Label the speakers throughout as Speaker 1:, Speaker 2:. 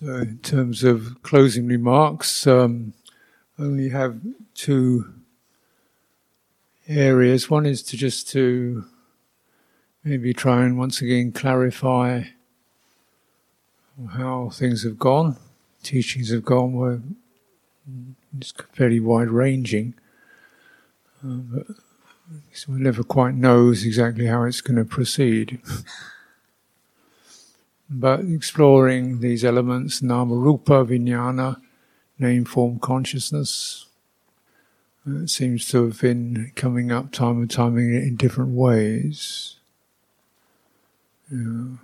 Speaker 1: So, in terms of closing remarks, um, only have two areas. One is to just to maybe try and once again clarify how things have gone, teachings have gone. Were it's fairly wide ranging, uh, but one never quite knows exactly how it's going to proceed. But exploring these elements, nama rupa vijnana, name form consciousness, uh, seems to have been coming up time and time again in different ways. Yeah.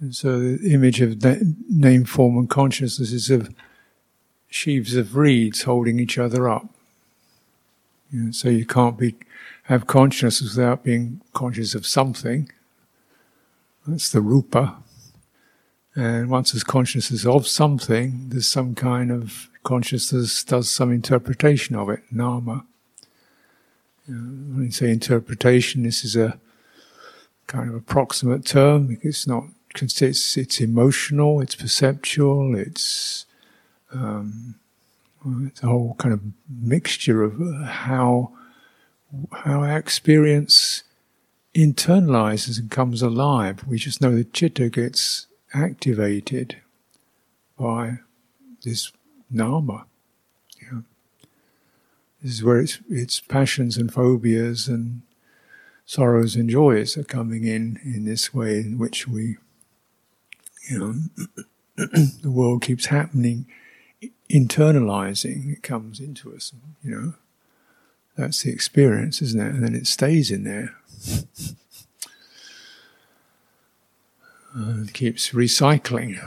Speaker 1: And so the image of name, form, and consciousness is of sheaves of reeds holding each other up. So you can't be have consciousness without being conscious of something. That's the rupa. And once there's consciousness of something, there's some kind of consciousness does some interpretation of it, nama. When you say interpretation, this is a kind of approximate term. It's not. It's, it's emotional. It's perceptual. It's um, it's a whole kind of mixture of how how our experience internalizes and comes alive. We just know the chitta gets activated by this nama. Yeah. This is where its its passions and phobias and sorrows and joys are coming in in this way in which we, you know, the world keeps happening, internalizing. It comes into us, you know. That's the experience, isn't it? And then it stays in there. Uh, it keeps recycling.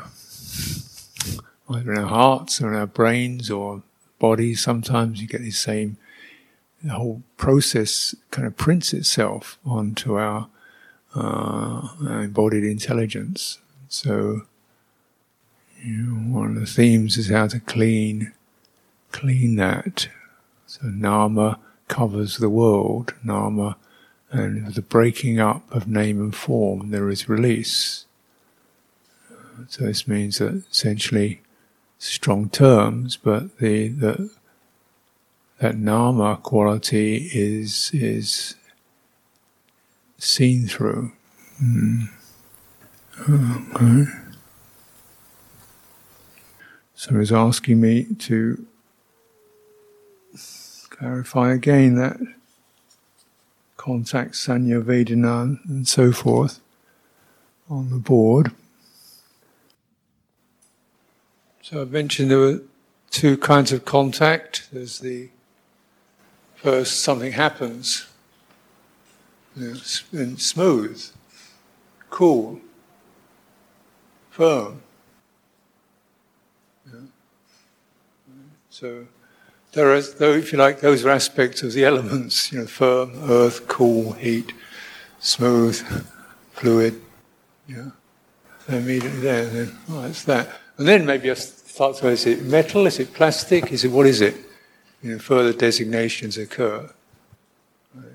Speaker 1: Either in our hearts or in our brains or bodies, sometimes you get the same, the whole process kind of prints itself onto our, uh, our embodied intelligence. So, you know, one of the themes is how to clean, clean that. So nama covers the world, nama, and the breaking up of name and form, there is release. So this means that essentially strong terms, but the, the that nama quality is is seen through. Mm. Okay. So he's asking me to Clarify again that contact, sanya, vedana, and so forth on the board. So I mentioned there were two kinds of contact. There's the first something happens, know, and smooth, cool, firm. So there are, though, if you like, those are aspects of the elements, you know, firm, earth, cool, heat, smooth, fluid, yeah. They're immediately there, then, oh, that's that. And then maybe I start to, is it metal, is it plastic, is it, what is it? You know, further designations occur. Right.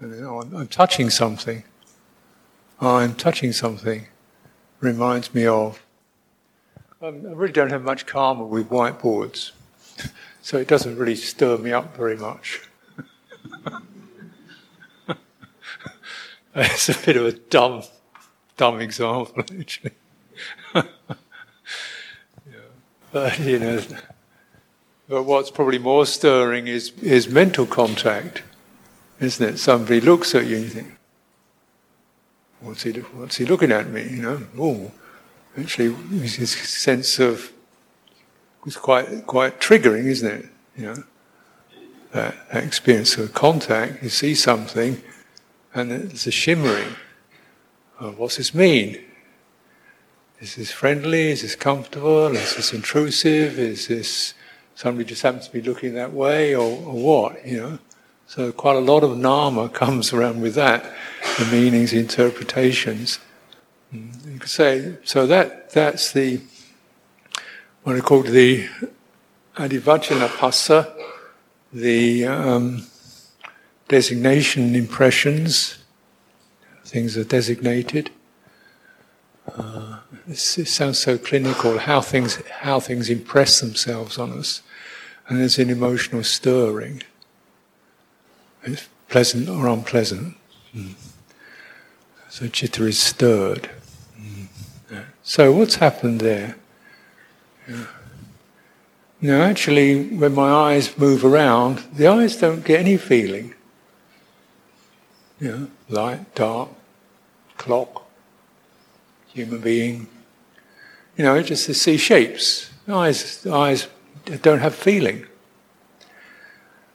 Speaker 1: And then, oh, I'm, I'm touching something. Oh, I'm touching something. Reminds me of um, I really don't have much karma with whiteboards. So it doesn't really stir me up very much. it's a bit of a dumb, dumb example, actually. But you know, but what's probably more stirring is is mental contact, isn't it? Somebody looks at you and you think, "What's he? What's he looking at me?" You know, oh, actually, this sense of it's quite quite triggering, isn't it? You know, that, that experience of contact. You see something, and there's a shimmering. Oh, what's this mean? Is this friendly? Is this comfortable? Is this intrusive? Is this somebody just happens to be looking that way, or, or what? You know. So quite a lot of nama comes around with that, the meanings, the interpretations. Mm, you could say so. That that's the what I called the adhivacana phassa, the um, designation impressions, things are designated. Uh, this, it sounds so clinical. How things how things impress themselves on us, and there's an emotional stirring. It's pleasant or unpleasant. Mm. So chitta is stirred. Mm. So what's happened there? Yeah. Now, actually, when my eyes move around, the eyes don't get any feeling. You know, light, dark, clock, human being. You know, just to see shapes. Eyes, eyes don't have feeling.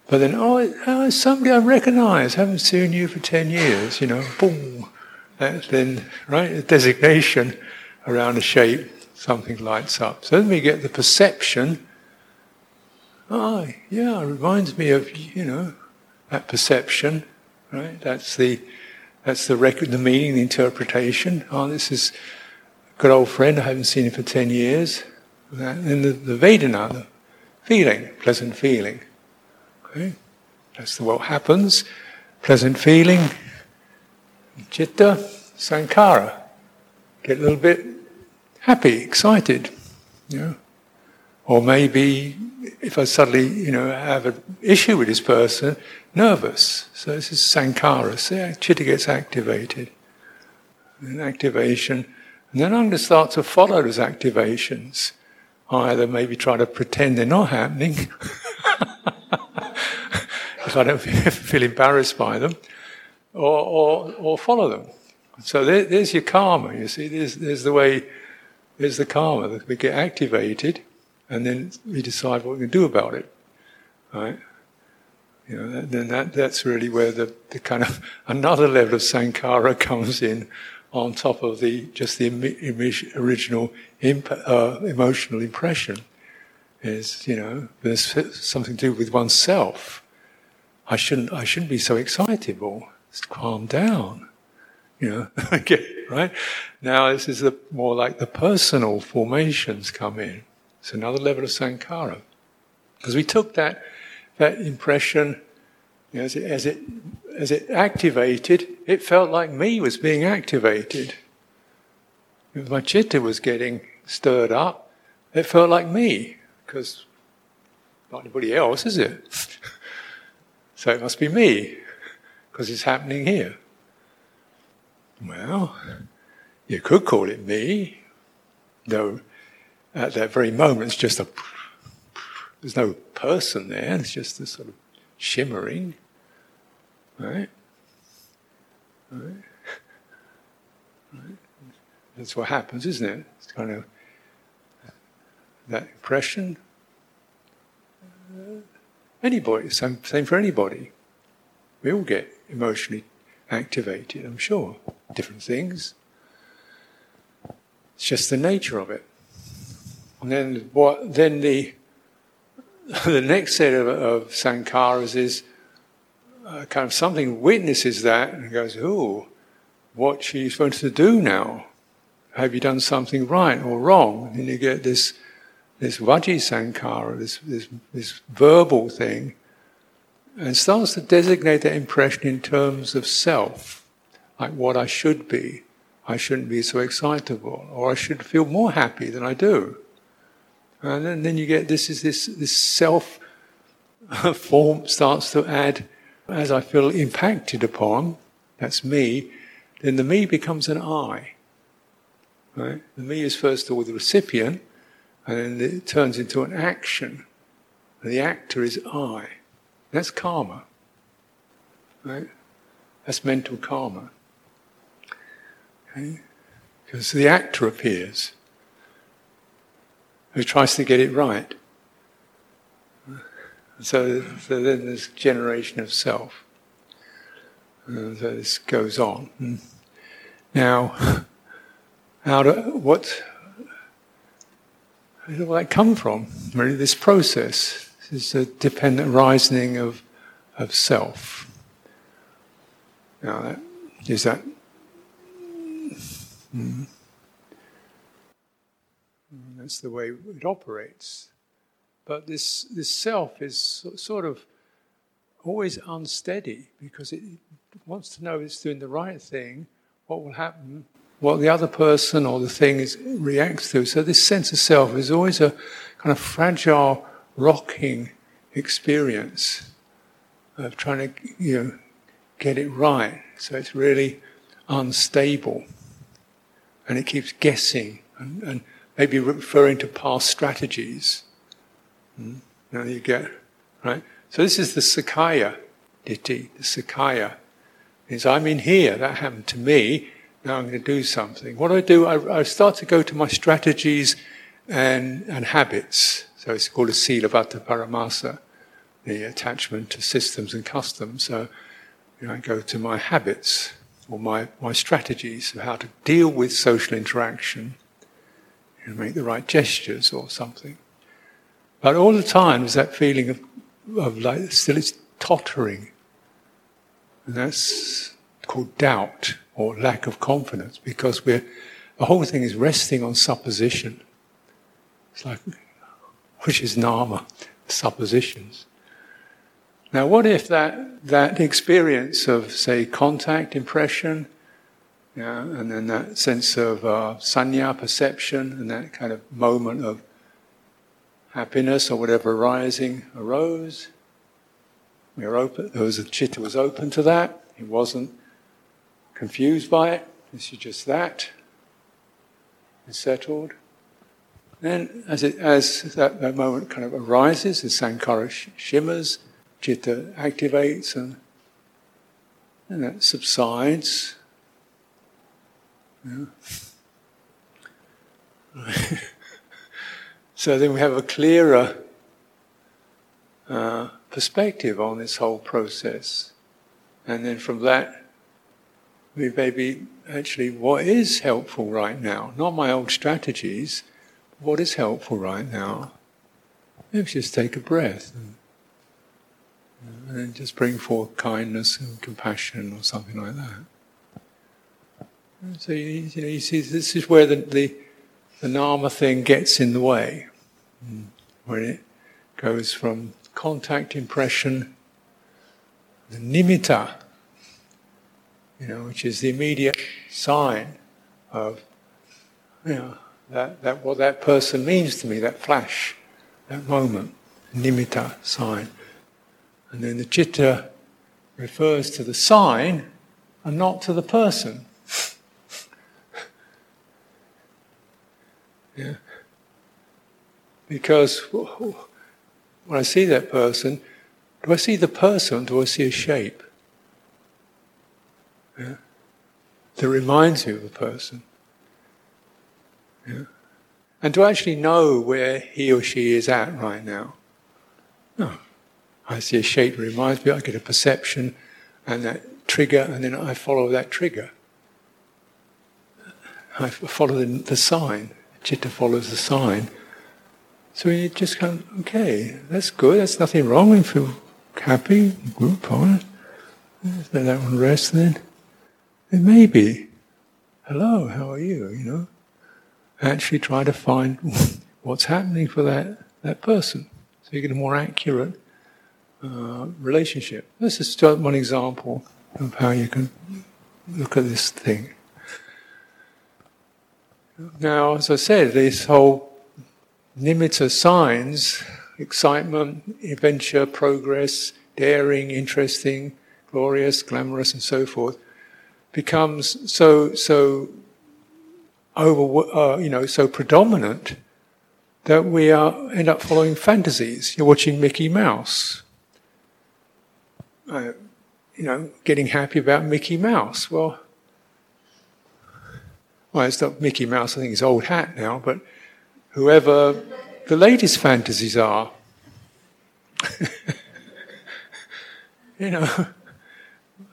Speaker 1: But then, oh, oh, somebody I recognise, haven't seen you for 10 years, you know, boom. That's then, right, a designation around a shape, something lights up. So then we get the perception. Oh, yeah, it reminds me of, you know, that perception, right? That's the, that's the record, the meaning, the interpretation. Oh, this is a good old friend, I haven't seen him for 10 years. And then the, the Vedana, the feeling, pleasant feeling. Okay? That's the what happens. Pleasant feeling, chitta, sankhara. Get a little bit happy, excited. You know? Or maybe if I suddenly, you know, have an issue with this person, nervous. So this is sankhara. So chitta gets activated. An activation. And then I'm going to start to follow those activations. Either maybe try to pretend they're not happening. if I don't feel embarrassed by them, or, or, or follow them. So there, there's your karma, you see, there's, there's the way, there's the karma that we get activated, and then we decide what we can do about it, right? You know, then that, that's really where the, the kind of another level of sankhara comes in on top of the just the original imp- uh, emotional impression. Is you know there's something to do with oneself I shouldn't, I shouldn't be so excitable. Just calm down. You know, okay, right? Now this is the, more like the personal formations come in. It's another level of sankhara. Because we took that, that impression, you know, as, it, as, it, as it activated, it felt like me was being activated. My chitta was getting stirred up. It felt like me, because not anybody else, is it? So it must be me, because it's happening here. Well, you could call it me, though at that very moment it's just a. There's no person there, it's just a sort of shimmering. Right? Right? right? That's what happens, isn't it? It's kind of that impression. Anybody, same, same for anybody. We all get emotionally activated, I'm sure. Different things. It's just the nature of it. And then what? Then the the next set of, of sankharas is uh, kind of something witnesses that and goes, "Oh, what she's supposed to do now? Have you done something right or wrong?" And you get this this sankhara, this, this, this verbal thing, and starts to designate that impression in terms of self, like what I should be. I shouldn't be so excitable, or I should feel more happy than I do. And then, then you get this is this this self uh, form starts to add as I feel impacted upon. That's me. Then the me becomes an I. Right? The me is first of all the recipient, and then it turns into an action. And the actor is I. That's karma. Right? That's mental karma. Okay? Because the actor appears who tries to get it right. So, so then there's generation of self. Uh, so this goes on. Now, how do, what, where did that come from? Really, this process this is a dependent rising of, of self. Now, that, is that. Mm, that's the way it operates. But this, this self is sort of always unsteady because it wants to know it's doing the right thing what will happen, what the other person or the thing is, reacts to. So this sense of self is always a kind of fragile, rocking experience of trying to, you know, get it right. So it's really unstable. And it keeps guessing and, and maybe referring to past strategies. Mm. Now you get, right? So this is the Sakkaya Ditthi, the Sakkaya. Is I'm in here, that happened to me, now I'm going to do something. What do I do? I, I start to go to my strategies and, and habits. So it's called a Silabbata Paramasa, the attachment to systems and customs. So you know, I go to my habits or my, my strategies of how to deal with social interaction and make the right gestures or something. But all the time there's that feeling of, of like still it's tottering. And that's called doubt or lack of confidence because we're the whole thing is resting on supposition. It's like which is nama, suppositions. Now, what if that, that experience of, say, contact, impression, yeah, and then that sense of uh, sanya, perception, and that kind of moment of happiness or whatever arising arose. We were open, there was a chitta was open to that. It wasn't confused by it. This is just that. It's settled. Then, as, it, as that, that moment kind of arises, the sankhara sh- shimmers, Chitta activates and, and that subsides. Yeah. so then we have a clearer uh, perspective on this whole process. And then from that, we maybe actually what is helpful right now, not my old strategies, what is helpful right now. Maybe just take a breath. And, and just bring forth kindness and compassion or something like that. So you, you, know, you see, this is where the, the, the nama thing gets in the way, mm. when it goes from contact impression, the nimitta, you know, which is the immediate sign of, you know, that, that what that person means to me, that flash, that moment, nimitta sign. And then the chitta refers to the sign and not to the person. yeah. Because when I see that person, do I see the person do I see a shape? Yeah. That reminds me of the person. And to actually know where he or she is at right now. No. I see a shape that reminds me, I get a perception and that trigger, and then I follow that trigger. I follow the, the sign. Chitta follows the sign. So you just kind of, okay, that's good, that's nothing wrong. We feel happy, good, fine. Let that one rest then. It may be, hello, how are you, you know? Actually try to find what's happening for that, that person. So you get a more accurate uh, relationship. This is just one example of how you can look at this thing. Now, as I said, this whole nimitta signs, excitement, adventure, progress, daring, interesting, glorious, glamorous, and so forth, becomes so so over, uh, you know, so predominant that we are end up following fantasies. You're watching Mickey Mouse uh, you know, getting happy about Mickey Mouse. Well, well, it's not Mickey Mouse, I think it's old hat now, but whoever the latest fantasies are, you know,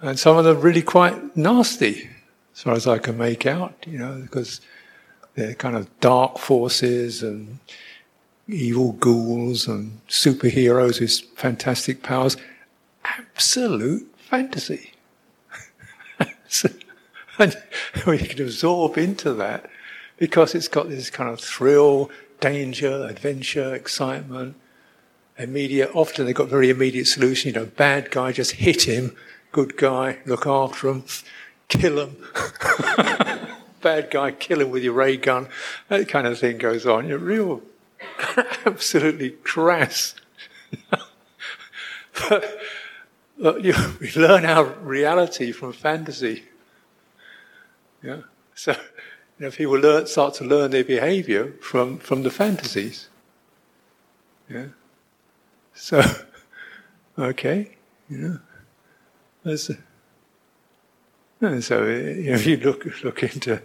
Speaker 1: and some of them really quite nasty, as far as I can make out, you know, because they're kind of dark forces and evil ghouls and superheroes with fantastic powers absolute fantasy. and we can absorb into that because it's got this kind of thrill, danger, adventure, excitement, immediate. Often they've got very immediate solution. You know, bad guy, just hit him. Good guy, look after him. kill them. Bad guy, kill him with your ray gun. That kind of thing goes on. You're real, absolutely crass. but, but you, we learn our reality from fantasy. Yeah. So, you know, people learn, start to learn their behavior from, from the fantasies. Yeah. So, okay, you know, there's, so uh, if you look look into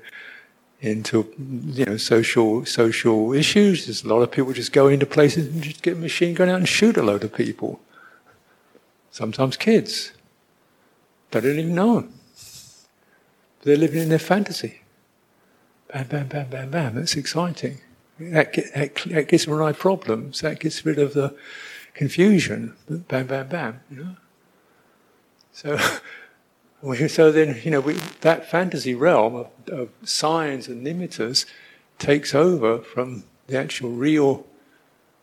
Speaker 1: into you know social social issues, there's a lot of people just go into places and just get a machine gun out and shoot a load of people. Sometimes kids. They don't even know them. They're living in their fantasy. Bam, bam, bam, bam, bam. That's exciting. That, that, that gets rid of problems. That gets rid of the confusion. Bam, bam, bam. You know. So, so then you know we, that fantasy realm of, of signs and nimittas takes over from the actual real.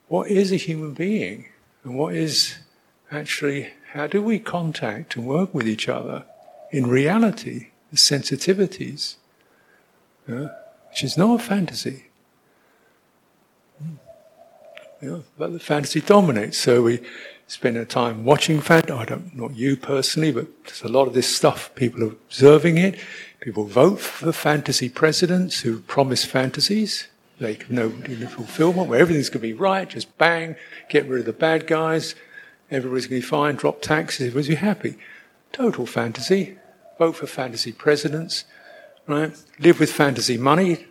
Speaker 1: What is a human being, and what is actually how do we contact and work with each other in reality, the sensitivities, yeah, which is not a fantasy. Hmm. Yeah, but the fantasy dominates. So we spend our time watching fantasy. I don't, not you personally, but there's a lot of this stuff. People are observing it. People vote for fantasy presidents who promise fantasies. They can know the fulfillment where everything's going to be right. Just bang, get rid of the bad guys. Everybody's going to be fine. Drop taxes. Everybody's be happy. Total fantasy. Vote for fantasy presidents. Right? Live with fantasy money,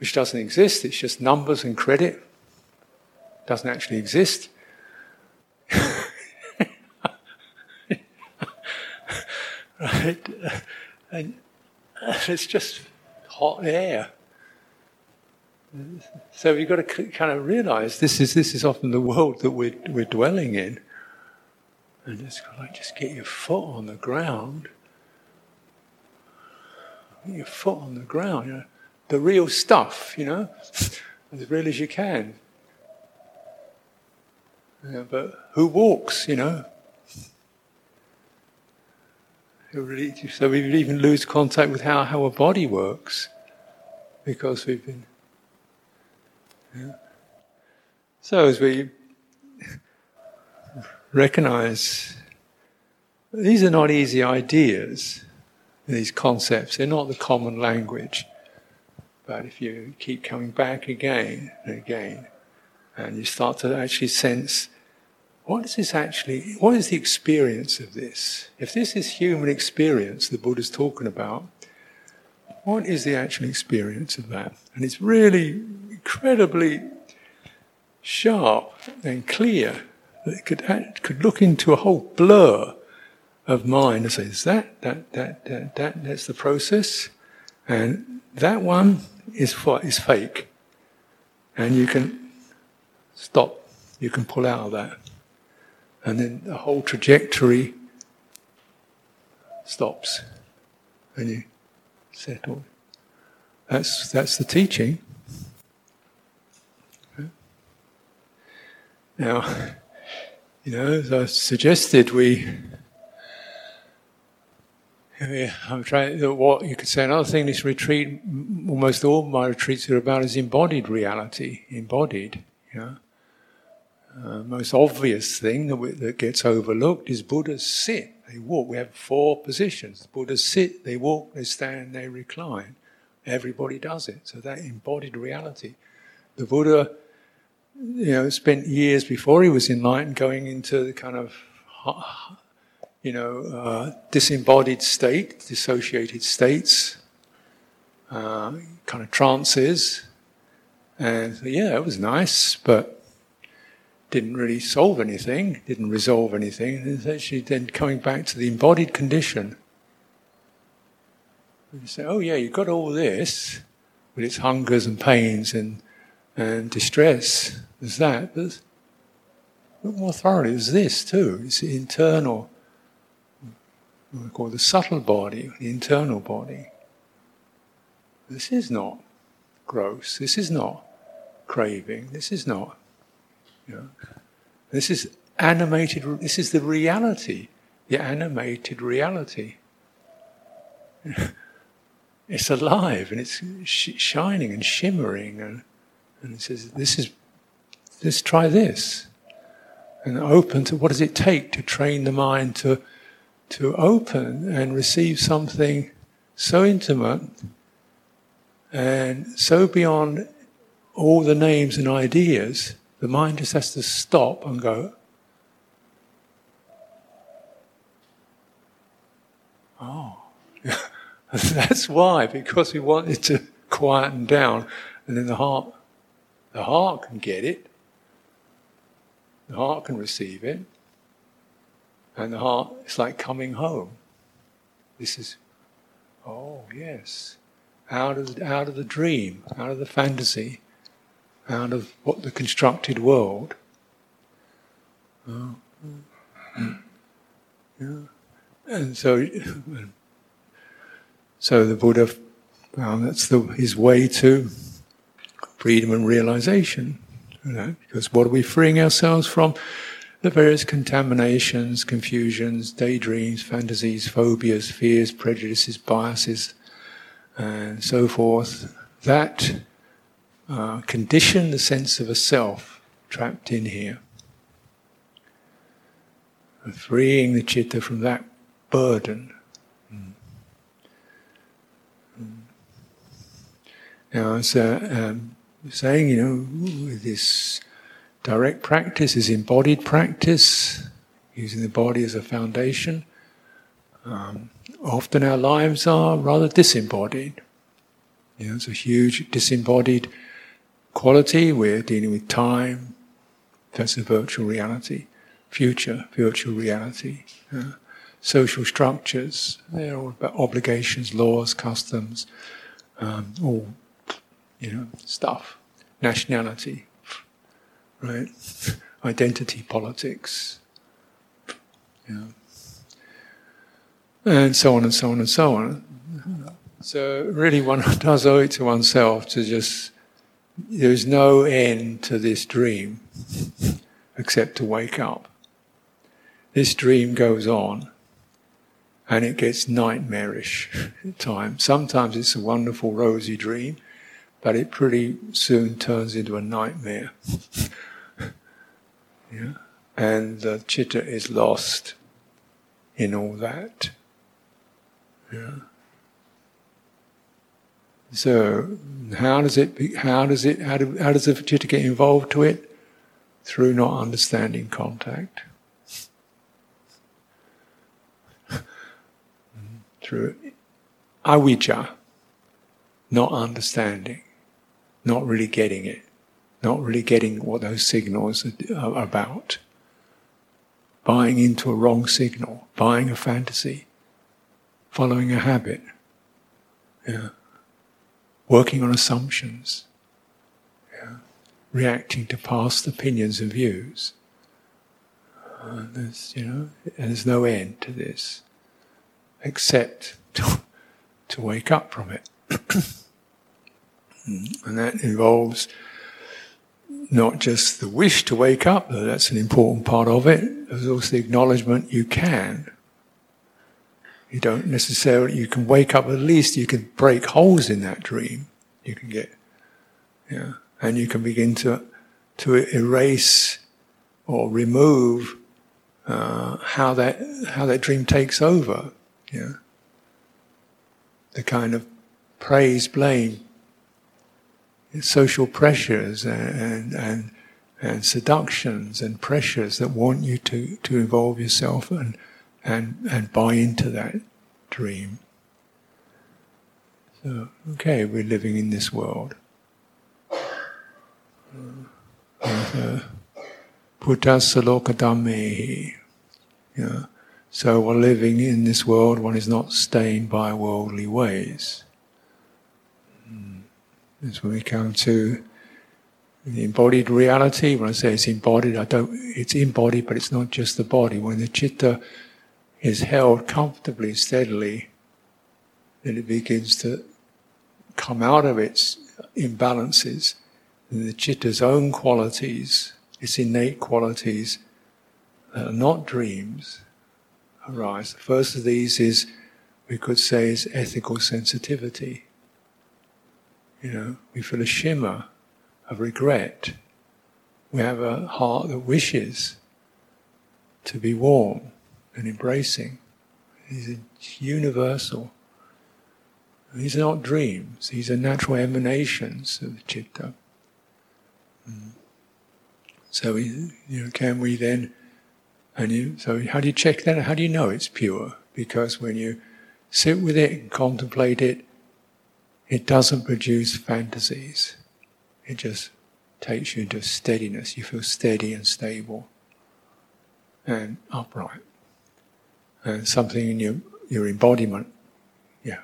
Speaker 1: which doesn't exist. It's just numbers and credit doesn't actually exist. Right? And it's just hot air. So you've got to kind of realize this is this is often the world that we're we're dwelling in, and just like just get your foot on the ground. Get your foot on the ground, you know, the real stuff, you know, as real as you can. Yeah, but who walks, you know? So we even lose contact with how, how a body works because we've been. Yeah. So as we recognize these are not easy ideas, these concepts, they're not the common language. But if you keep coming back again and again, and you start to actually sense what is this actually, what is the experience of this? If this is human experience the Buddha's talking about, what is the actual experience of that? And it's really incredibly sharp and clear. that It could, could look into a whole blur of mind and say, is that, that, that, that, that, that's the process? And that one is, is fake. And you can stop. You can pull out of that. And then the whole trajectory stops. And you settle. That's, that's the teaching. Now, you know, as I suggested, we. I'm trying. What you could say another thing. This retreat, almost all my retreats are about is embodied reality, embodied. You know, uh, most obvious thing that, we, that gets overlooked is Buddhas sit, they walk. We have four positions. Buddhas sit, they walk, they stand, they recline. Everybody does it. So that embodied reality. The Buddha, you know, spent years before he was enlightened going into the kind of, you know, uh, disembodied state, dissociated states, uh, kind of trances. And yeah, it was nice, but didn't really solve anything, didn't resolve anything. It's actually then coming back to the embodied condition. You say, oh yeah, you've got all this with its hungers and pains and, and distress. There's that, but more thoroughly, there's this too. It's the internal, what we call the subtle body, the internal body. This is not gross. This is not craving. This is not you know? This is animated, this is the reality, the animated reality. it's alive and it's sh- shining and shimmering. And, and it says, This is, let's try this. And open to what does it take to train the mind to, to open and receive something so intimate and so beyond all the names and ideas, the mind just has to stop and go, oh. That's why, because we want it to quieten down, and then the heart, the heart can get it, the heart can receive it, and the heart is like coming home. This is, oh yes, out of out of the dream, out of the fantasy, out of what the constructed world. Oh. Yeah. And so so the Buddha found that's the, his way to freedom and realization. You know, because what are we freeing ourselves from? The various contaminations, confusions, daydreams, fantasies, phobias, fears, prejudices, biases, and so forth. That uh, condition the sense of a self trapped in here. And freeing the chitta from that burden Now, as uh, um, saying, you know, this direct practice is embodied practice, using the body as a foundation. Um, often our lives are rather disembodied. You know, it's a huge disembodied quality. We're dealing with time, that's a virtual reality, future, virtual reality. Uh, social structures, they're all about obligations, laws, customs, um, all you know, stuff, nationality, right? Identity politics, know, and so on and so on and so on. So really, one does owe it to oneself to just. There's no end to this dream, except to wake up. This dream goes on, and it gets nightmarish at times. Sometimes it's a wonderful, rosy dream but it pretty soon turns into a nightmare. yeah? And the chitta is lost in all that. Yeah. So, how does it? How does it? How, do, how does the chitta get involved to it? Through not understanding contact. Through avijja, not understanding not really getting it, not really getting what those signals are about. Buying into a wrong signal, buying a fantasy, following a habit, yeah. Working on assumptions, yeah. reacting to past opinions and views. Uh, there's, you know, there's no end to this, except to, to wake up from it. And that involves not just the wish to wake up, though that's an important part of it, there's also the acknowledgement you can. You don't necessarily, you can wake up, at least you can break holes in that dream. You can get, yeah, and you can begin to, to erase or remove uh, how that how that dream takes over. Yeah, the kind of praise, blame, social pressures and, and, and seductions and pressures that want you to, to involve yourself and, and, and buy into that dream. So, okay, we're living in this world. Uh, Phutthassa lokadhammehi. Yeah. So while living in this world, one is not stained by worldly ways. That's when we come to the embodied reality. When I say it's embodied, I don't. It's embodied, but it's not just the body. When the chitta is held comfortably, steadily, then it begins to come out of its imbalances, and the chitta's own qualities, its innate qualities, that are not dreams, arise. The first of these is we could say is ethical sensitivity. You know, we feel a shimmer of regret. We have a heart that wishes to be warm and embracing. These are universal. These are not dreams, these are natural emanations of the citta. Mm. So, we, you know, can we then, and you, so how do you check that? How do you know it's pure? Because when you sit with it and contemplate it, it doesn't produce fantasies. It just takes you into steadiness. You feel steady and stable and upright. And something in your, your embodiment, yeah,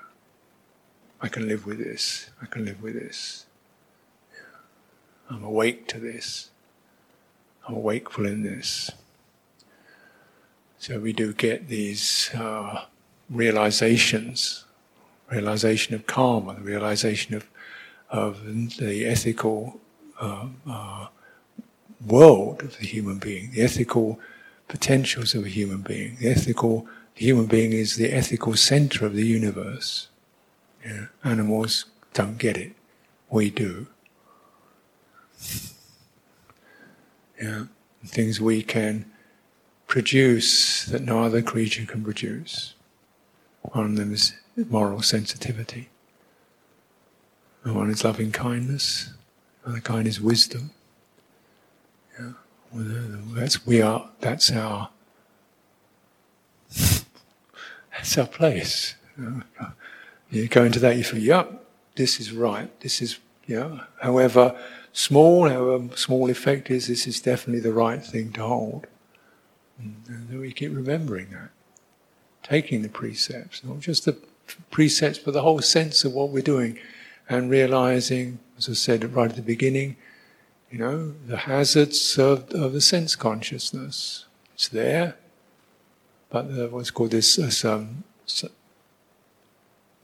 Speaker 1: I can live with this. I can live with this. Yeah. I'm awake to this. I'm wakeful in this. So we do get these uh, realizations, realization of karma, the realization of, of the ethical uh, uh, world of the human being, the ethical potentials of a human being. The ethical the human being is the ethical center of the universe. Animals don't get it. We do. Yeah. Things we can produce that no other creature can produce. One of them is moral sensitivity. And one is loving kindness. Another kind is wisdom. That's we are. That's our. that's our place. You go into that, you feel, yep, this is right. This is, yeah. However small, however small effect is, this is definitely the right thing to hold. And we keep remembering that, taking the precepts, not just the precepts, but the whole sense of what we're doing, and realizing, as I said right at the beginning, you know, the hazards of, of the sense consciousness. It's there, but there what's called this as um,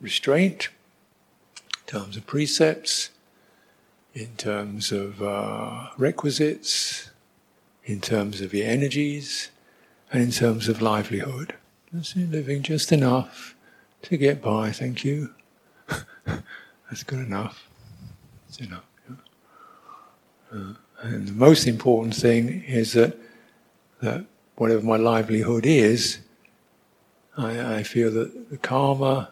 Speaker 1: restraint in terms of precepts, in terms of uh, requisites, in terms of your energies, and in terms of livelihood. That's living just enough to get by, thank you. That's good enough. That's enough. Uh, and the most important thing is that, that whatever my livelihood is, I, I feel that the karma,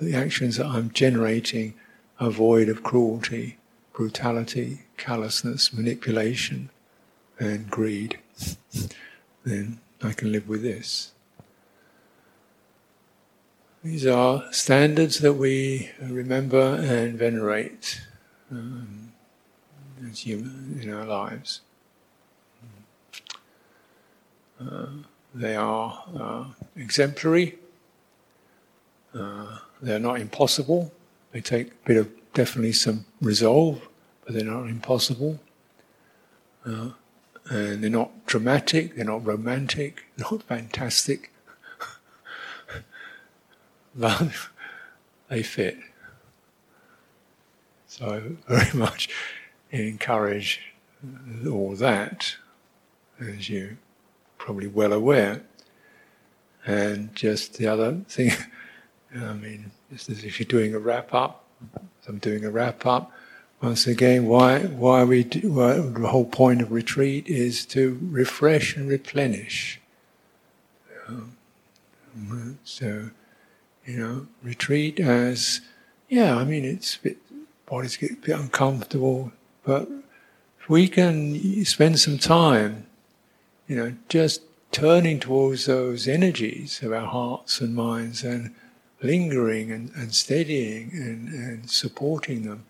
Speaker 1: the actions that I'm generating are void of cruelty, brutality, callousness, manipulation, and greed. then I can live with this. These are standards that we remember and venerate. Um, as human in our lives. Uh, they are uh, exemplary. Uh, they're not impossible. They take a bit of definitely some resolve, but they're not impossible. Uh, and they're not dramatic. They're not romantic. Not fantastic. but they fit. So very much encourage all that, as you're probably well aware. And just the other thing, I mean, just as if you're doing a wrap up, I'm doing a wrap up. Once again, why why we do, why, the whole point of retreat is to refresh and replenish. Um, so, you know, retreat as yeah. I mean, it's a bit, body's get a bit uncomfortable but if we can spend some time, you know, just turning towards those energies of our hearts and minds and lingering and, and steadying and, and supporting them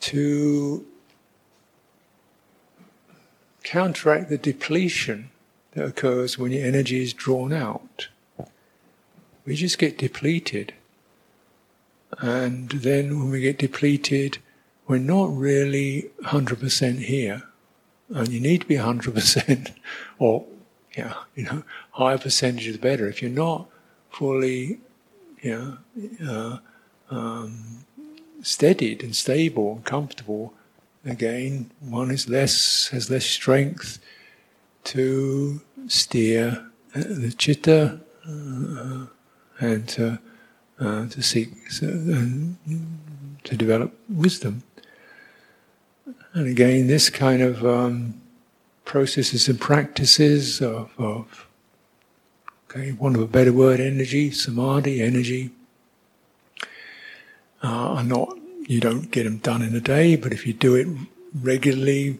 Speaker 1: to counteract the depletion that occurs when your energy is drawn out. We just get depleted. And then when we get depleted, we're not really 100% here. And you need to be 100%, or, yeah, you know, higher percentage is better. If you're not fully, yeah, uh, um, steadied and stable and comfortable, again, one is less, has less strength to steer uh, the chitta uh, and to uh, to seek to develop wisdom. And again, this kind of um, processes and practices of, of okay, one of a better word, energy, samadhi, energy, uh, are not. You don't get them done in a day, but if you do it regularly,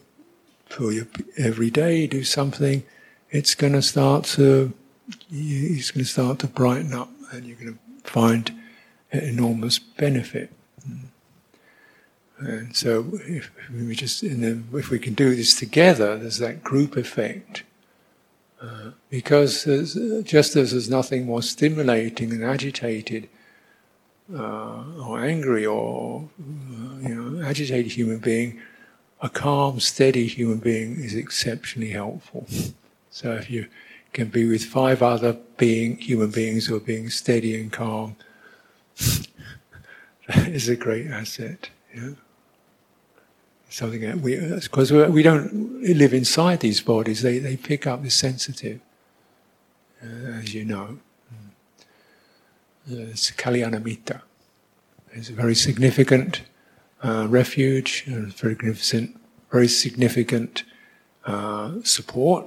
Speaker 1: for your every day, do something, it's going to start to. It's going to start to brighten up, and you're going to find enormous benefit. And so, if, we just if we can do this together, there's that group effect. Uh, because just as there's nothing more stimulating and agitated, uh, or angry, or uh, you know, agitated human being, a calm, steady human being is exceptionally helpful. So if you can be with five other being human beings who are being steady and calm, that is a great asset. Yeah? Something we, because we don't live inside these bodies, they, they pick up the sensitive, uh, as you know. Mm. It's Kalyanamitta. It's a very significant uh, refuge, and very significant, very significant uh, support.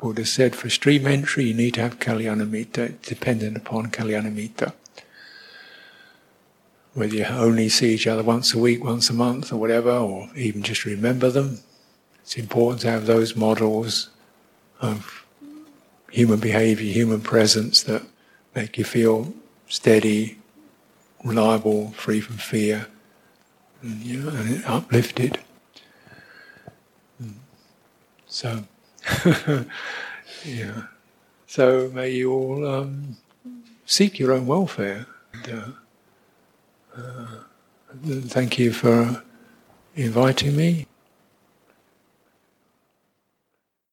Speaker 1: Buddha said for stream entry you need to have Kalyanamitta, dependent upon Kalyanamitta whether you only see each other once a week, once a month, or whatever, or even just remember them. It's important to have those models of human behavior, human presence that make you feel steady, reliable, free from fear, and, you know, and uplifted. So, yeah. So may you all um, seek your own welfare. And, uh, Uh, thank you for inviting me.